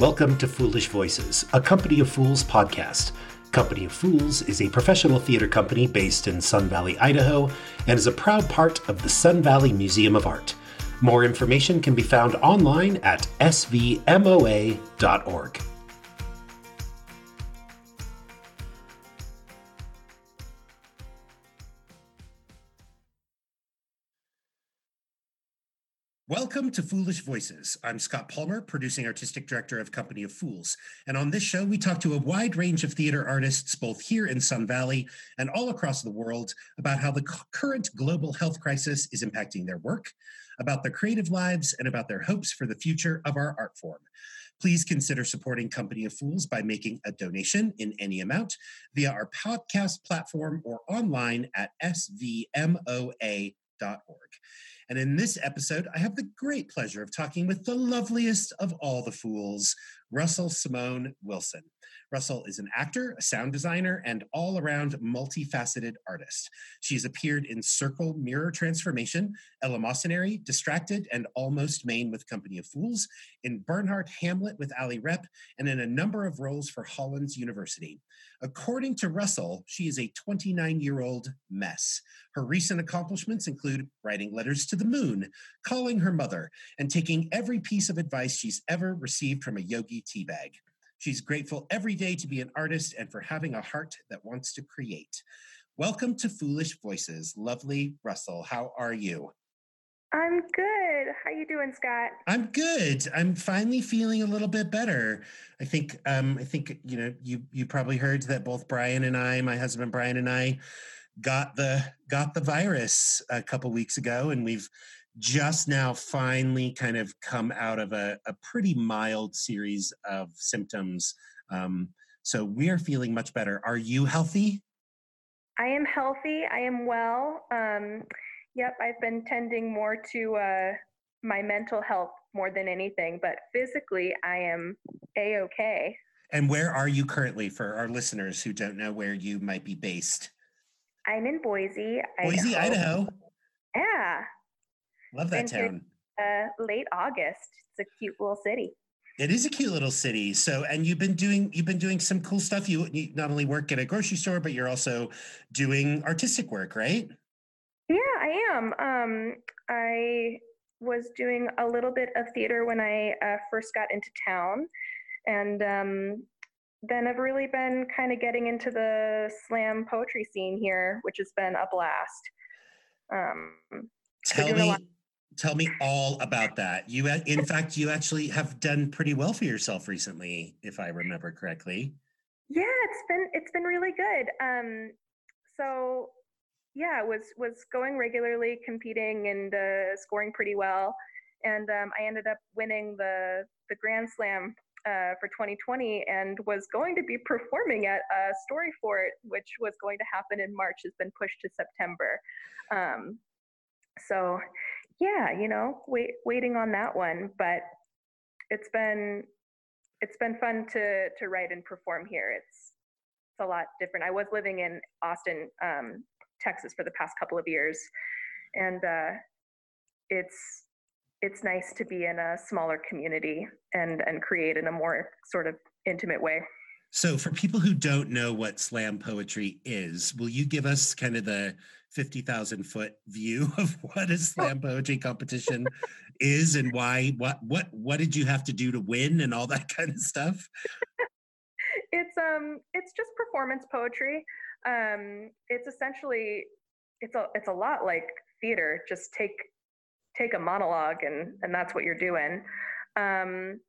Welcome to Foolish Voices, a Company of Fools podcast. Company of Fools is a professional theater company based in Sun Valley, Idaho, and is a proud part of the Sun Valley Museum of Art. More information can be found online at svmoa.org. Welcome to Foolish Voices. I'm Scott Palmer, producing artistic director of Company of Fools. And on this show, we talk to a wide range of theater artists, both here in Sun Valley and all across the world, about how the current global health crisis is impacting their work, about their creative lives, and about their hopes for the future of our art form. Please consider supporting Company of Fools by making a donation in any amount via our podcast platform or online at svmoa.org. And in this episode, I have the great pleasure of talking with the loveliest of all the fools, Russell Simone Wilson. Russell is an actor, a sound designer, and all around multifaceted artist. She's appeared in Circle Mirror Transformation, Eleemosynary, Distracted, and Almost Maine with Company of Fools, in Bernhardt Hamlet with Alley Rep, and in a number of roles for Hollins University. According to Russell, she is a 29 year old mess. Her recent accomplishments include writing letters to the moon, calling her mother, and taking every piece of advice she's ever received from a yogi teabag. She's grateful every day to be an artist and for having a heart that wants to create. Welcome to Foolish Voices, lovely Russell. How are you? I'm good. How you doing, Scott? I'm good. I'm finally feeling a little bit better. I think um I think you know you you probably heard that both Brian and I, my husband Brian and I got the got the virus a couple weeks ago and we've just now finally kind of come out of a, a pretty mild series of symptoms. Um, so we are feeling much better. Are you healthy? I am healthy. I am well. Um, yep, I've been tending more to uh, my mental health more than anything, but physically, I am a okay. And where are you currently for our listeners who don't know where you might be based? I'm in Boise, Boise, Idaho. Idaho. Yeah, Love that town. Uh, late August. It's a cute little city. It is a cute little city. So, and you've been doing you've been doing some cool stuff. You, you not only work at a grocery store, but you're also doing artistic work, right? Yeah, I am. Um, I was doing a little bit of theater when I uh, first got into town, and um, then I've really been kind of getting into the slam poetry scene here, which has been a blast. Um, Tell me tell me all about that. You, in fact, you actually have done pretty well for yourself recently, if I remember correctly. Yeah, it's been it's been really good. Um, so yeah, was was going regularly, competing and uh, scoring pretty well, and um, I ended up winning the the Grand Slam uh, for 2020 and was going to be performing at a Storyfort, which was going to happen in March, has been pushed to September. Um, so yeah, you know, wait, waiting on that one, but it's been it's been fun to to write and perform here. It's it's a lot different. I was living in Austin, um, Texas, for the past couple of years, and uh, it's it's nice to be in a smaller community and and create in a more sort of intimate way. So, for people who don't know what slam poetry is, will you give us kind of the 50,000 foot view of what a slam poetry competition is and why what what what did you have to do to win and all that kind of stuff? It's um it's just performance poetry. Um it's essentially it's a it's a lot like theater. Just take take a monologue and and that's what you're doing. Um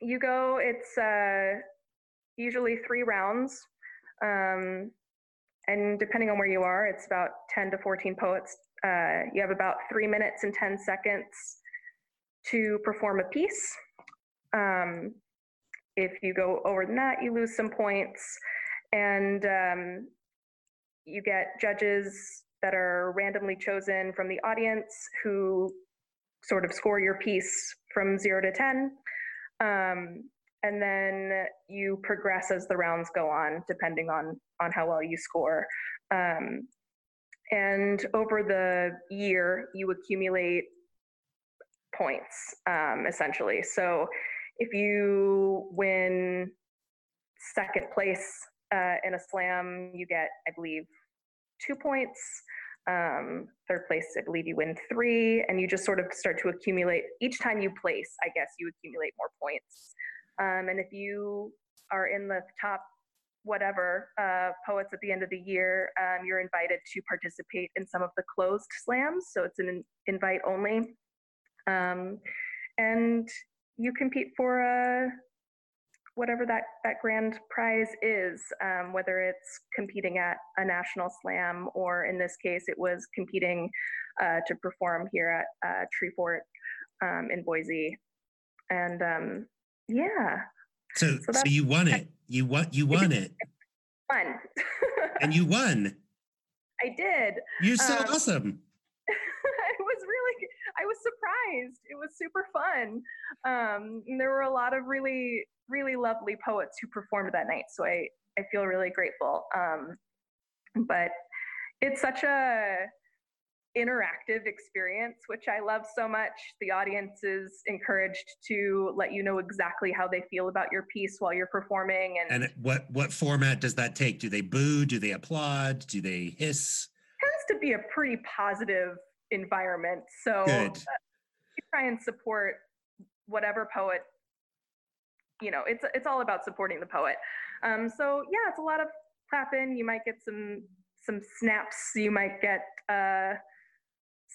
you go it's uh usually three rounds. Um and depending on where you are, it's about 10 to 14 poets. Uh, you have about three minutes and 10 seconds to perform a piece. Um, if you go over than that, you lose some points. And um, you get judges that are randomly chosen from the audience who sort of score your piece from zero to 10. Um, and then you progress as the rounds go on, depending on on how well you score. Um, and over the year, you accumulate points um, essentially. So if you win second place uh, in a slam, you get, I believe, two points. Um, third place, I believe you win three, and you just sort of start to accumulate. Each time you place, I guess you accumulate more points. Um, and if you are in the top whatever uh, poets at the end of the year, um, you're invited to participate in some of the closed slams. So it's an invite only. Um, and you compete for a whatever that, that grand prize is, um, whether it's competing at a national slam or in this case, it was competing uh, to perform here at uh, Treefort um, in Boise. And um, yeah. So, so, so, you won it. You won. You won it. Won. and you won. I did. You're so um, awesome. I was really. I was surprised. It was super fun. Um, there were a lot of really really lovely poets who performed that night. So I, I feel really grateful. Um, but it's such a interactive experience, which I love so much. The audience is encouraged to let you know exactly how they feel about your piece while you're performing. And, and what what format does that take? Do they boo? Do they applaud? Do they hiss? It tends to be a pretty positive environment. So Good. Uh, try and support whatever poet you know, it's it's all about supporting the poet. Um, so yeah, it's a lot of clapping. You might get some some snaps. You might get uh,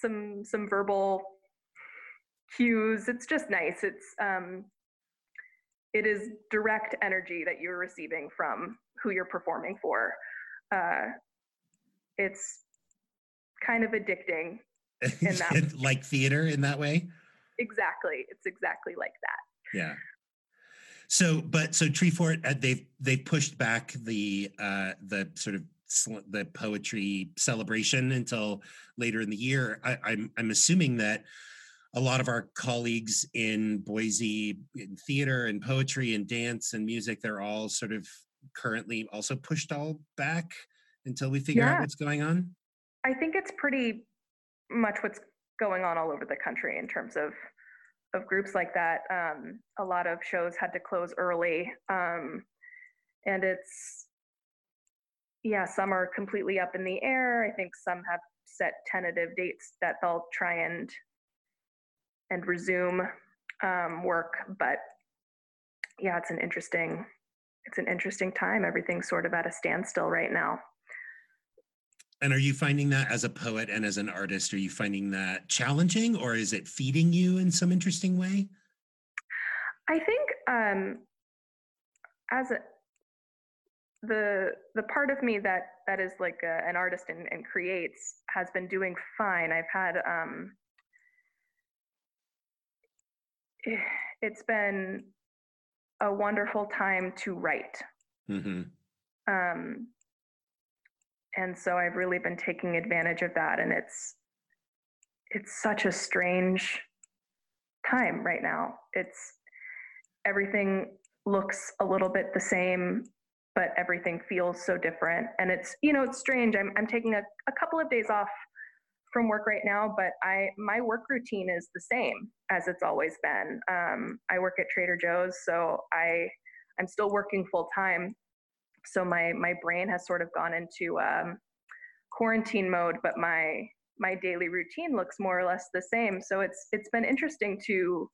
some some verbal cues. It's just nice. It's um, it is direct energy that you're receiving from who you're performing for. Uh, it's kind of addicting in that like theater in that way exactly it's exactly like that yeah so, but so Treefort, uh, they've they've pushed back the uh, the sort of the poetry celebration until later in the year. I, I'm I'm assuming that a lot of our colleagues in Boise in theater and poetry and dance and music, they're all sort of currently also pushed all back until we figure yeah. out what's going on. I think it's pretty much what's going on all over the country in terms of of groups like that, um, a lot of shows had to close early. Um, and it's, yeah, some are completely up in the air. I think some have set tentative dates that they'll try and and resume um, work. But yeah, it's an interesting it's an interesting time. Everything's sort of at a standstill right now. And are you finding that as a poet and as an artist, are you finding that challenging or is it feeding you in some interesting way? I think um, as a, the the part of me that that is like a, an artist and, and, creates has been doing fine. I've had um, it's been a wonderful time to write. Mm-hmm. Um, and so I've really been taking advantage of that, and it's it's such a strange time right now. It's everything looks a little bit the same, but everything feels so different. And it's you know it's strange. I'm I'm taking a, a couple of days off from work right now, but I my work routine is the same as it's always been. Um, I work at Trader Joe's, so I I'm still working full time, so my my brain has sort of gone into um, quarantine mode, but my my daily routine looks more or less the same. So it's it's been interesting to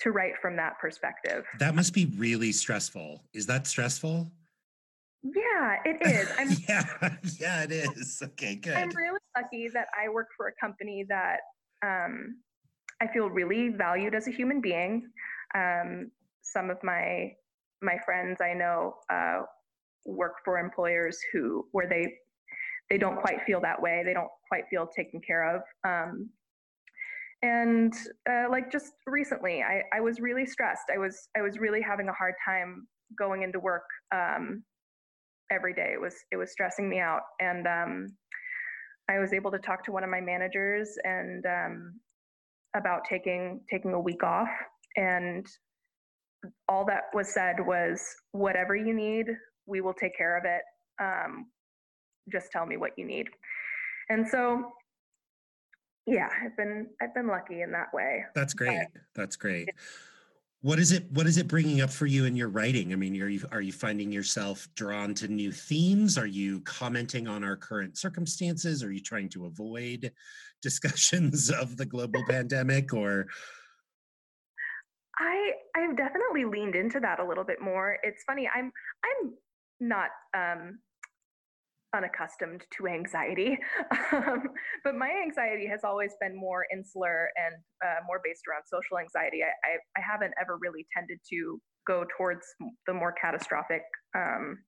to write from that perspective. That must be really stressful. Is that stressful? Yeah, it is. I'm, yeah, yeah, it is. Okay, good. I'm really lucky that I work for a company that um, I feel really valued as a human being. Um, some of my my friends I know uh, work for employers who where they they don't quite feel that way. They don't quite feel taken care of. Um, and uh, like just recently, I, I was really stressed. I was I was really having a hard time going into work um, every day. It was it was stressing me out, and um, I was able to talk to one of my managers and um, about taking taking a week off and all that was said was whatever you need we will take care of it um, just tell me what you need and so yeah, I've been I've been lucky in that way. That's great. But That's great. What is it? What is it bringing up for you in your writing? I mean, are you are you finding yourself drawn to new themes? Are you commenting on our current circumstances? Are you trying to avoid discussions of the global pandemic? Or I I've definitely leaned into that a little bit more. It's funny. I'm I'm not um, unaccustomed to anxiety. Um, but my anxiety has always been more insular and uh, more based around social anxiety. I, I, I, haven't ever really tended to go towards the more catastrophic um,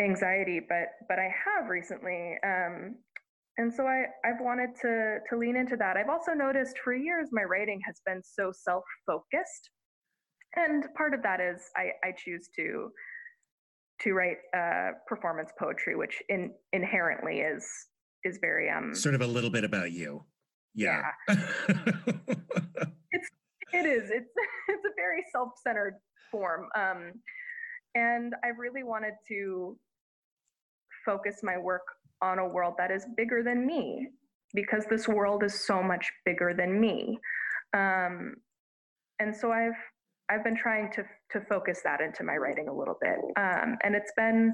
anxiety, but but I have recently. Um, and so I, I've wanted to to lean into that. I've also noticed for years my writing has been so self-focused. And part of that is I, I choose to to write uh, performance poetry, which in, inherently is is very um sort of a little bit about you. Yeah. yeah. it's it is. It's it's a very self-centered form. Um and I really wanted to focus my work on a world that is bigger than me because this world is so much bigger than me. Um and so I've I've been trying to to focus that into my writing a little bit, um, and it's been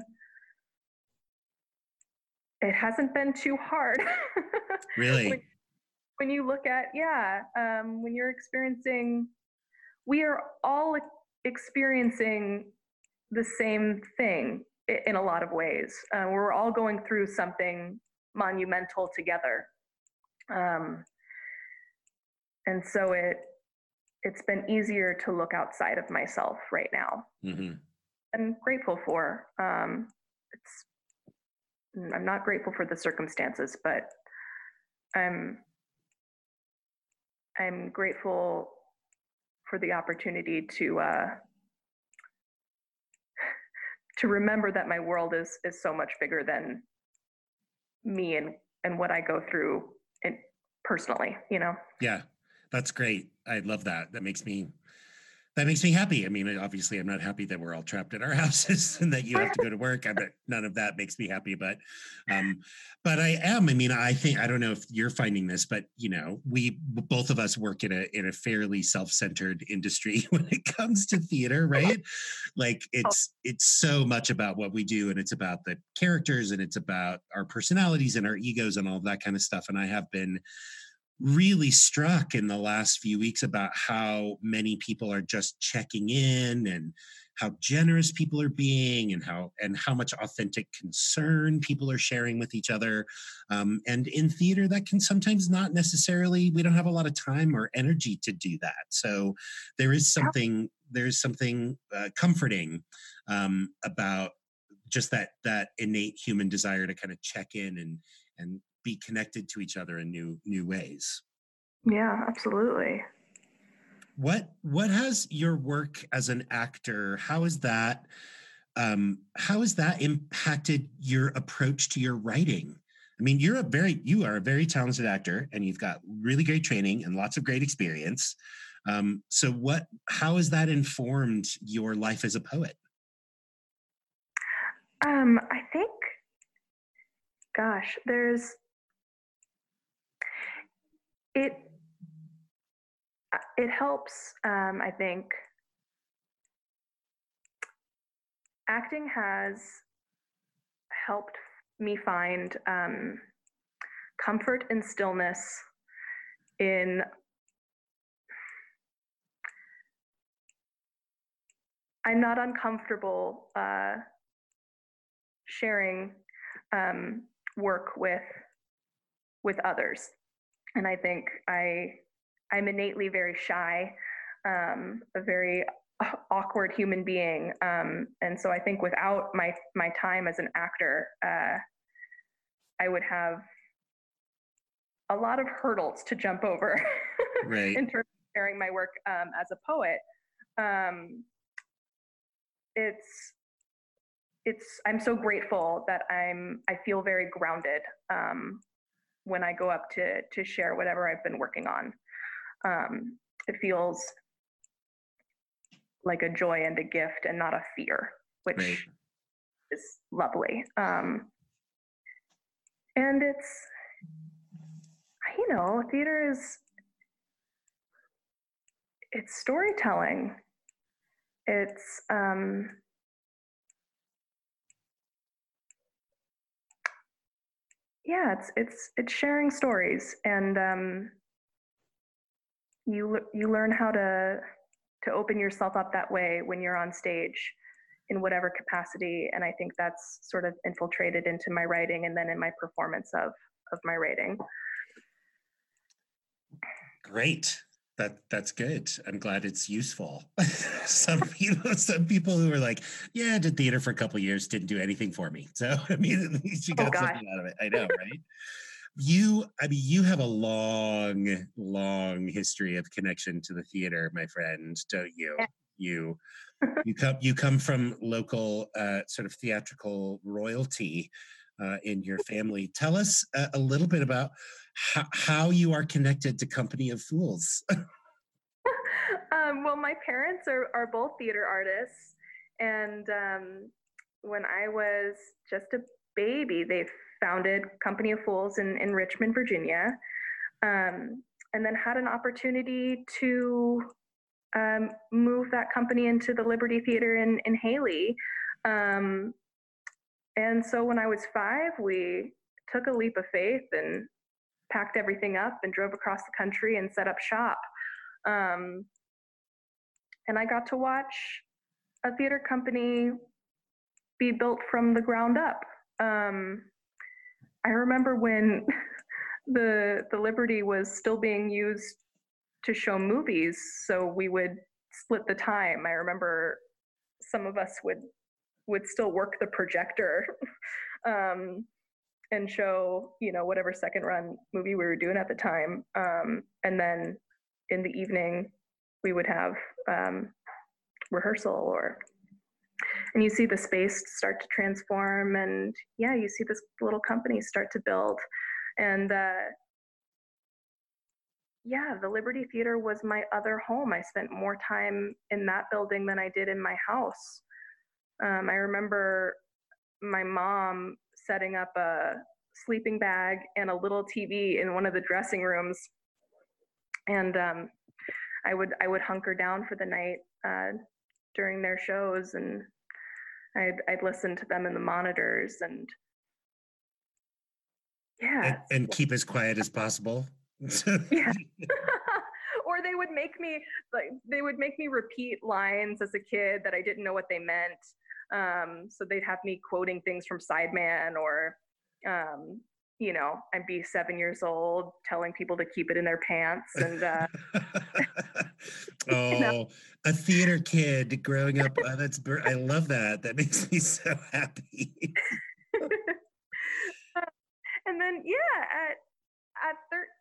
it hasn't been too hard. really. when, when, you look at yeah, um, when you're experiencing, we are all experiencing the same thing in a lot of ways. Uh, we're all going through something monumental together. Um, and so it it's been easier to look outside of myself right now. Mm-hmm. I'm grateful for. Um, it's I'm not grateful for the circumstances, but I'm I'm grateful for the opportunity to uh, to remember that my world is is so much bigger than me and and what I go through in, personally. You know. Yeah, that's great. I love that. That makes me that makes me happy. I mean, obviously, I'm not happy that we're all trapped in our houses and that you have to go to work. I bet none of that makes me happy, but, um, but I am. I mean, I think I don't know if you're finding this, but you know, we both of us work in a in a fairly self-centered industry when it comes to theater, right? Like oh. it's it's so much about what we do, and it's about the characters, and it's about our personalities and our egos and all that kind of stuff. And I have been really struck in the last few weeks about how many people are just checking in and how generous people are being and how and how much authentic concern people are sharing with each other. Um, and in theater that can sometimes not necessarily we don't have a lot of time or energy to do that. So there is something there's something uh, comforting um, about just that that innate human desire to kind of check in and and be connected to each other in new new ways. Yeah absolutely. What what has your work as an actor how is that um how has that impacted your approach to your writing? I mean you're a very you are a very talented actor and you've got really great training and lots of great experience. Um so what how has that informed your life as a poet? Um i think gosh there's it it helps. Um, I think acting has helped me find um, comfort and stillness in I'm not uncomfortable uh, sharing um, work with with others and I think I I'm innately very shy, um, a very awkward human being, um, and so I think without my my time as an actor, uh, I would have a lot of hurdles to jump over right. in terms of sharing my work um, as a poet. Um, it's it's I'm so grateful that I'm I feel very grounded um, when I go up to to share whatever I've been working on. Um, it feels like a joy and a gift, and not a fear, which right. is lovely. Um, and it's don't know. Theater is it's storytelling. It's um, yeah, it's it's it's sharing stories, and um, you you learn how to to open yourself up that way when you're on stage in whatever capacity and i think that's sort of infiltrated into my writing and then in my performance of of my writing. Great that that's good. I'm glad it's useful. Some people some people who are like yeah I did theater for a couple years didn't do anything for me. So i mean at least you oh, got oh, something out of it. I know right? You i mean you have a long long history of connection to the theater my friend don't you? You you come you come from local uh, sort of theatrical royalty uh, in your family. Tell us a, a little bit about how, how you are connected to company of fools um, well my parents are, are both theater artists and um, when i was just a baby they founded Company of Fools in, in Richmond, Virginia, um, and then had an opportunity to um, move that company into the Liberty Theater in, in Hailey. Um, and so when I was five, we took a leap of faith and packed everything up and drove across the country and set up shop. Um, and I got to watch a theater company be built from the ground up. Um, I remember when the the Liberty was still being used to show movies, so we would split the time. I remember some of us would would still work the projector um, and show you know whatever second run movie we were doing at the time, um, and then in the evening we would have um, rehearsal or and you see the space start to transform and yeah you see this little company start to build. And uh, yeah the liberty theater was my other home. I spent more time in that building than i did in my house. Um, i remember my mom setting up a sleeping bag and a little tv in one of the dressing rooms and um, i would i would hunker down for the night uh, during their shows and I'd, I'd listen to them in the monitors and yeah. And, and keep as quiet as possible. yeah. or they would make me like they would make me repeat lines as a kid that I didn't know what they meant. Um, so they'd have me quoting things from Sideman or um, you know, I'd be seven years old telling people to keep it in their pants and uh oh, you know? a theater kid growing up. Uh, that's I love that. That makes me so happy. and then yeah, at at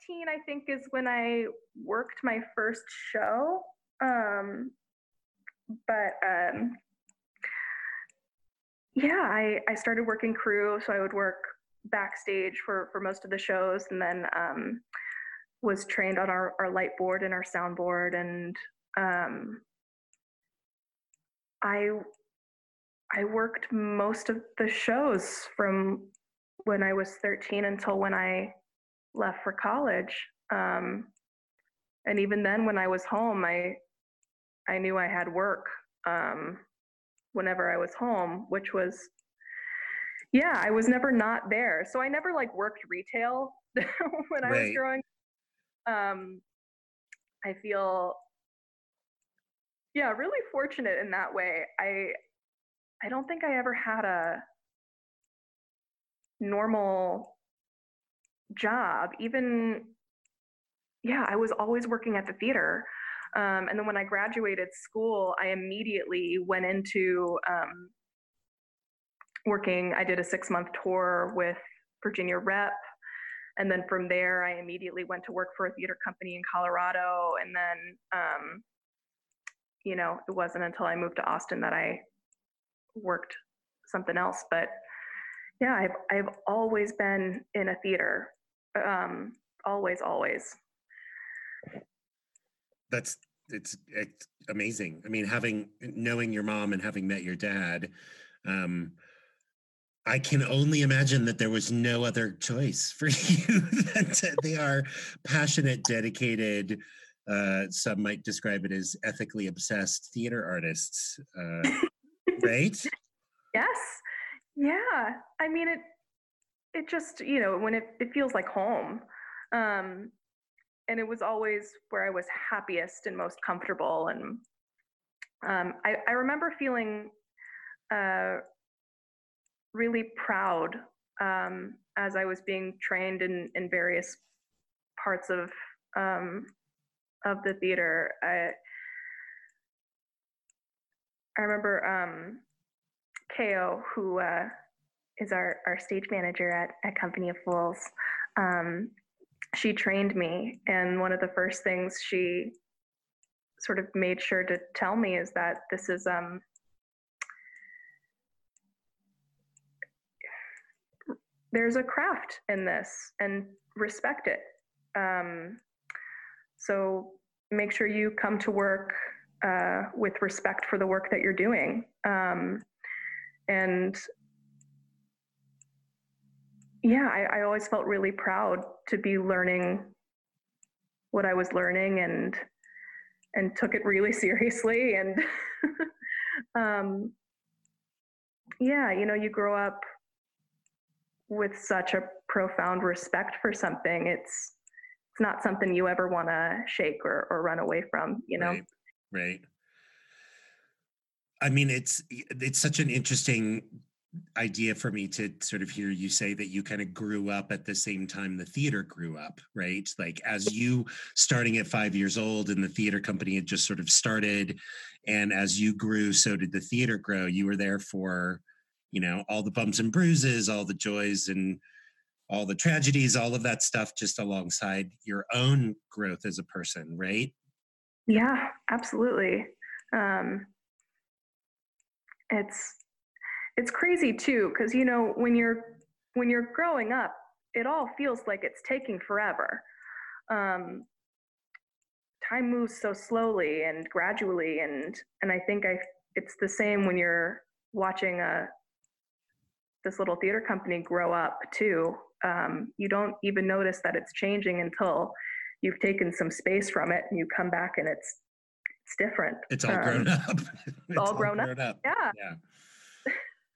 13, I think is when I worked my first show. Um, but um, yeah, I I started working crew, so I would work backstage for for most of the shows, and then um, was trained on our, our light board and our soundboard and um, I I worked most of the shows from when I was 13 until when I left for college. Um, and even then, when I was home, I I knew I had work um, whenever I was home, which was yeah, I was never not there. So I never like worked retail when I was growing um, I feel, yeah, really fortunate in that way. I, I don't think I ever had a normal job. Even, yeah, I was always working at the theater. Um, and then when I graduated school, I immediately went into um, working. I did a six month tour with Virginia Rep. And then from there i immediately went to work for a theater company in colorado. And then um, you know it wasn't until i moved to austin that i worked something else. But yeah i've i've always been in a theater. Um, always always that's it's it's amazing i mean having knowing your mom and having met your dad um I can only imagine that there was no other choice for you. they are passionate, dedicated. Uh, some might describe it as ethically obsessed theater artists, uh, right? Yes. Yeah. I mean, it. It just you know when it it feels like home, um, and it was always where I was happiest and most comfortable. And um, I I remember feeling. Uh, really proud um, as I was being trained in, in various parts of um, of the theater. I I remember um, Ko, who uh, is our, our stage manager at, at Company of Fools. Um, she trained me, and one of the first things she sort of made sure to tell me is that this is um, there's a craft in this and respect it. Um, so make sure you come to work uh, with respect for the work that you're doing. Um, and yeah, I, I, always felt really proud to be learning what I was learning and and took it really seriously. And um, yeah, you know, you grow up with such a profound respect for something, it's it's not something you ever want to shake or, or run away from, you know? Right. right. I mean, it's it's such an interesting idea for me to sort of hear you say that you kind of grew up at the same time the theater grew up, right? Like as you starting at five years old and the theater company had just sort of started, and as you grew, so did the theater grow. You were there for you know all the bumps and bruises all the joys and all the tragedies all of that stuff just alongside your own growth as a person right yeah absolutely um it's it's crazy too because you know when you're when you're growing up it all feels like it's taking forever um time moves so slowly and gradually and and i think i it's the same when you're watching a this little theater company grow up too. Um, you don't even notice that it's changing until you've taken some space from it and you come back and it's it's different. It's all um, grown up. it's all, grown, grown up. up. Yeah. Yeah.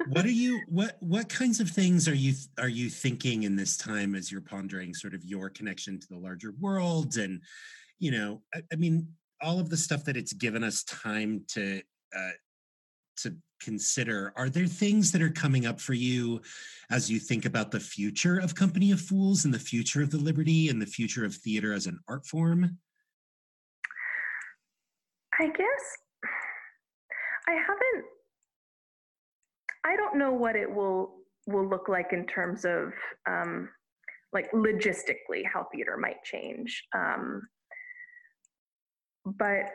What are you what what kinds of things are you are you thinking in this time as you're pondering sort of your connection to the larger world and you know I, I mean all of the stuff that it's given us time to uh, to consider. Are there things that are coming up for you as you think about the future of Company of Fools and the future of the Liberty and the future of theater as an art form? I guess I haven't I don't know what it will will look like in terms of um, like logistically how theater might change. Um, but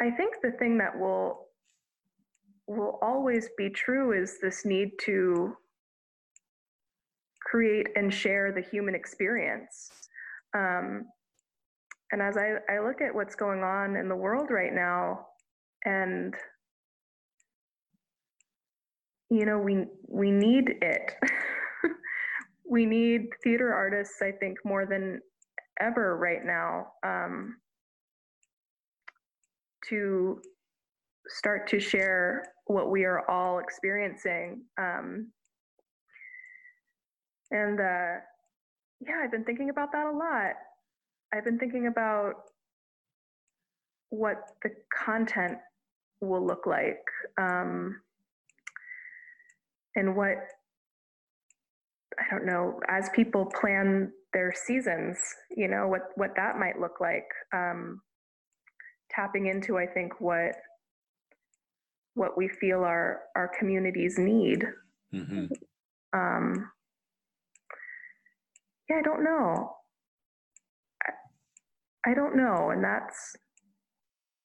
I think the thing that will will always be true is this need to create and share the human experience. Um, and as I, I look at what's going on in the world right now, and you know, we we need it. we need theater artists, I think, more than ever right now. Um, to start to share what we are all experiencing. Um, and uh, yeah, I've been thinking about that a lot. I've been thinking about what the content will look like um, and what I don't know as people plan their seasons, you know what what that might look like. Um, tapping into i think what what we feel our our communities need mm-hmm. um yeah i don't know I, I don't know and that's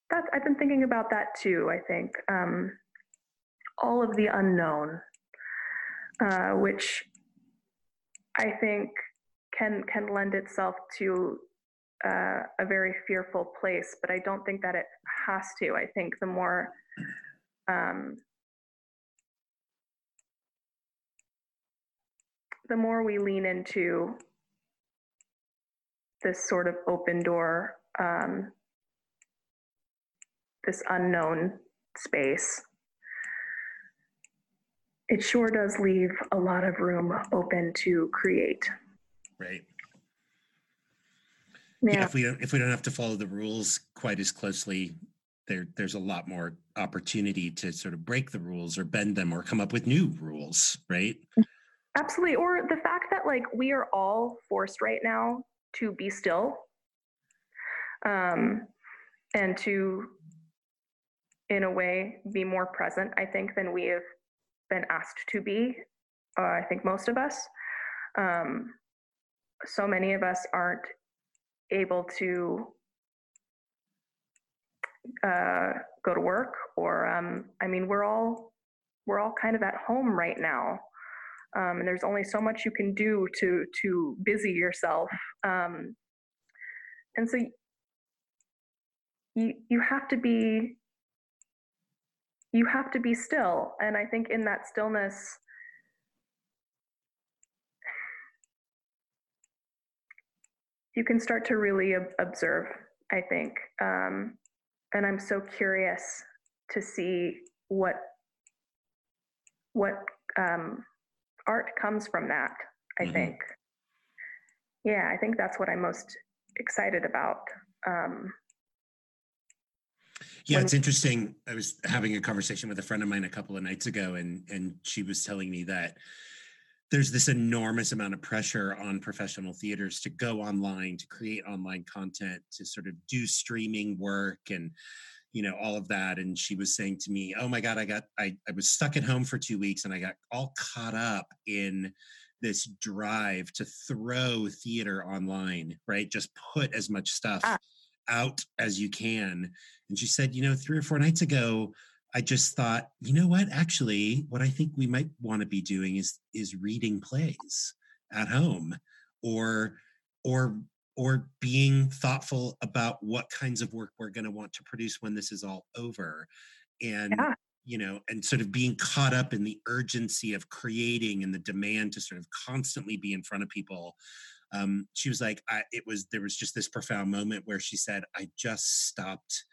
that's i've been thinking about that too i think um all of the unknown uh, which I think can can lend itself to uh, a very fearful place, but I don't think that it has to. I think the more um, the more we lean into this sort of open door, um, this unknown space, it sure does leave a lot of room open to create. Right. Yeah. yeah. if we don't if we don't have to follow the rules quite as closely, there there's a lot more opportunity to sort of break the rules or bend them or come up with new rules, right? Absolutely. Or the fact that like we are all forced right now to be still um, and to in a way be more present i think than we have been asked to be uh, i think most of us. Um, so many of us aren't able to uh, go to work or um, i mean we're all we're all kind of at home right now. Um, and there's only so much you can do to to busy yourself. Um, and so you you have to be you have to be still. And i think in that stillness you can start to really observe i think. Um, and i'm so curious to see what what um, art comes from that i mm-hmm. think. Yeah i think that's what i'm most excited about. Um, yeah, it's interesting. I was having a conversation with a friend of mine a couple of nights ago, and and she was telling me that there's this enormous amount of pressure on professional theaters to go online, to create online content, to sort of do streaming work and you know all of that and she was saying to me oh my god i got I, I was stuck at home for two weeks and i got all caught up in this drive to throw theater online right just put as much stuff ah. out as you can and she said, you know, three or four nights ago, I just thought, you know what? Actually, what I think we might want to be doing is is reading plays at home or or or being thoughtful about what kinds of work we're going to want to produce when this is all over and yeah. you know and sort of being caught up in the urgency of creating and the demand to sort of constantly be in front of people um, she was like I, it was there was just this profound moment where she said i just stopped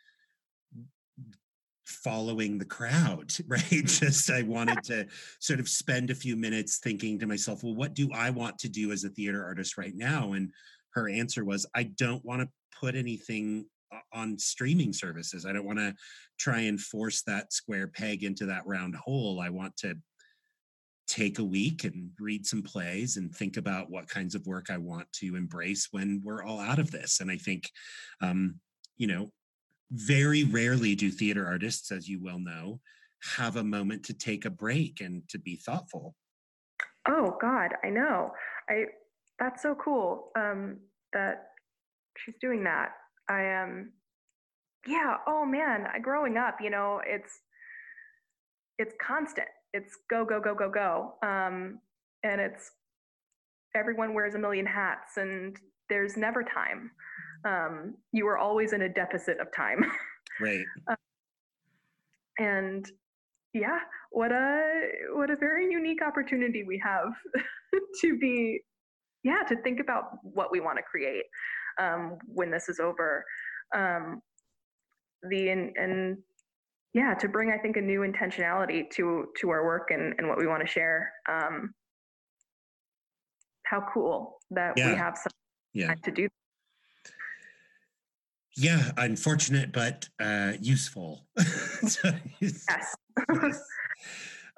following the crowd, right? Just I wanted to sort of spend a few minutes thinking to myself, well, what do I want to do as a theater artist right now? And her answer was, I don't want to put anything on streaming services. I don't want to try and force that square peg into that round hole. I want to take a week and read some plays and think about what kinds of work I want to embrace when we're all out of this. And I think, um, you know, very rarely do theater artists, as you well know, have a moment to take a break and to be thoughtful. Oh God, I know. I that's so cool um, that she's doing that. I am. Um, yeah. Oh man, I, growing up, you know, it's it's constant. It's go go go go go, um, and it's everyone wears a million hats, and there's never time um, you are always in a deficit of time. Right. uh, and yeah, what a what a very unique opportunity we have to be, yeah, to think about what we want to create um, when this is over. Um, the and, and yeah, to bring I think a new intentionality to to our work and, and what we want to share. Um, how cool that yeah. we have some yeah. to do yeah, unfortunate but uh, useful. so, yes.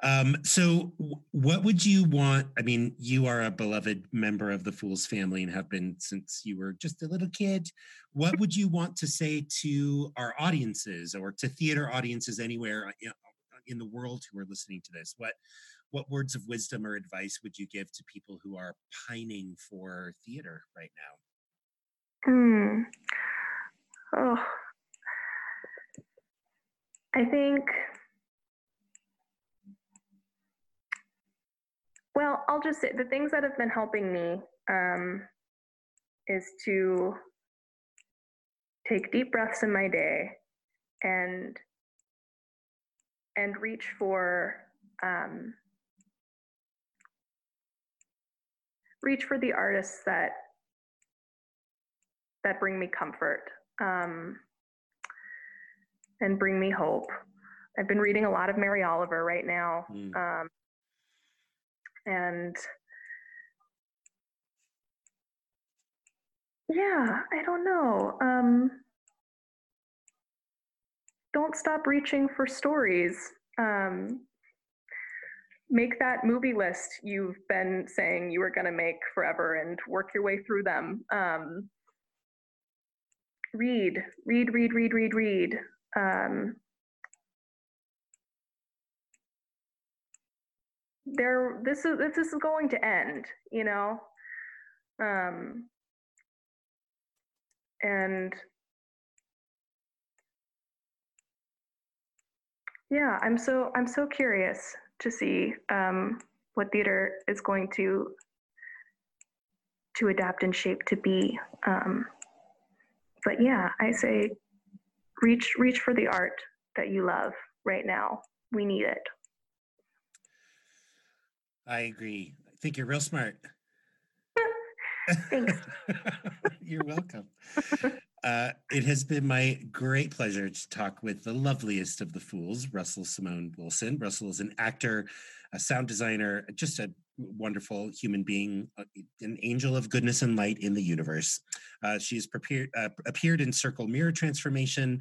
Um, so, what would you want? I mean, you are a beloved member of the Fools family and have been since you were just a little kid. What would you want to say to our audiences or to theater audiences anywhere uh, in the world who are listening to this? What what words of wisdom or advice would you give to people who are pining for theater right now? Hmm. Oh, I think, well, I'll just say the things that have been helping me um, is to take deep breaths in my day and and reach for um, reach for the artists that that bring me comfort um, and bring me hope. I've been reading a lot of Mary Oliver right now, mm. um, and yeah, I don't know. Um, don't stop reaching for stories. Um, make that movie list you've been saying you were going to make forever and work your way through them. Um, read, read, read, read, read, read. Um, there, this is this is going to end, you know. Um, and yeah, I'm so I'm so curious to see um, what theater is going to to adapt and shape to be. Um, but yeah, I say reach reach for the art that you love right now. We need it. I agree. I think you're real smart. Thanks. you're welcome. Uh, it has been my great pleasure to talk with the loveliest of the fools, Russell Simone Wilson. Russell is an actor, a sound designer, just a wonderful human being, uh, an angel of goodness and light in the universe. Uh, has prepared, uh, appeared in Circle Mirror Transformation,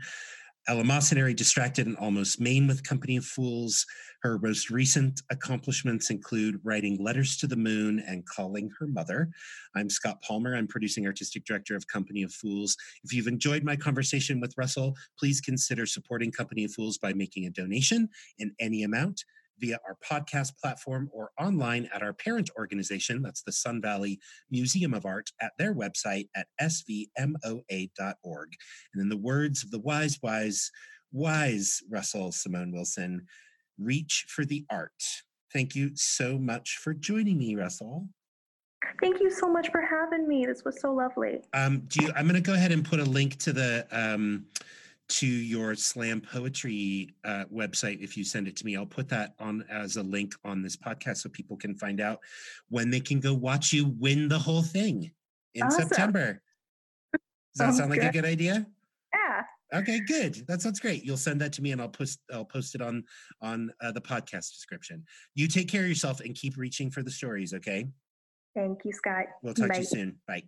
Eleemosynary, Distracted, and Almost Maine with Company of Fools. Her most recent accomplishments include writing Letters to the Moon and Calling Her Mother. I'm Scott Palmer. I'm producing artistic director of Company of Fools. If you've enjoyed my conversation with Russell, please consider supporting Company of Fools by making a donation in any amount via our podcast platform or online at our parent organization, that's the Sun Valley Museum of Art, at their website at svmoa.org. And in the words of the wise, wise, wise Russell Simone Wilson, reach for the art. Thank you so much for joining me, Russell. Thank you so much for having me. This was so lovely. Um, do you, I'm going to go ahead and put a link to the um, to your slam poetry uh, website if you send it to me. I'll put that on as a link on this podcast so people can find out when they can go watch you win the whole thing in awesome. september. Does that sound, sound like good. a good. idea? Yeah. Okay good. That sounds great. You'll send that to me and i'll post i'll post it on on uh, the podcast description. You take care of yourself and keep reaching for the stories okay? Thank you scott. We'll talk Bye. to you soon. Bye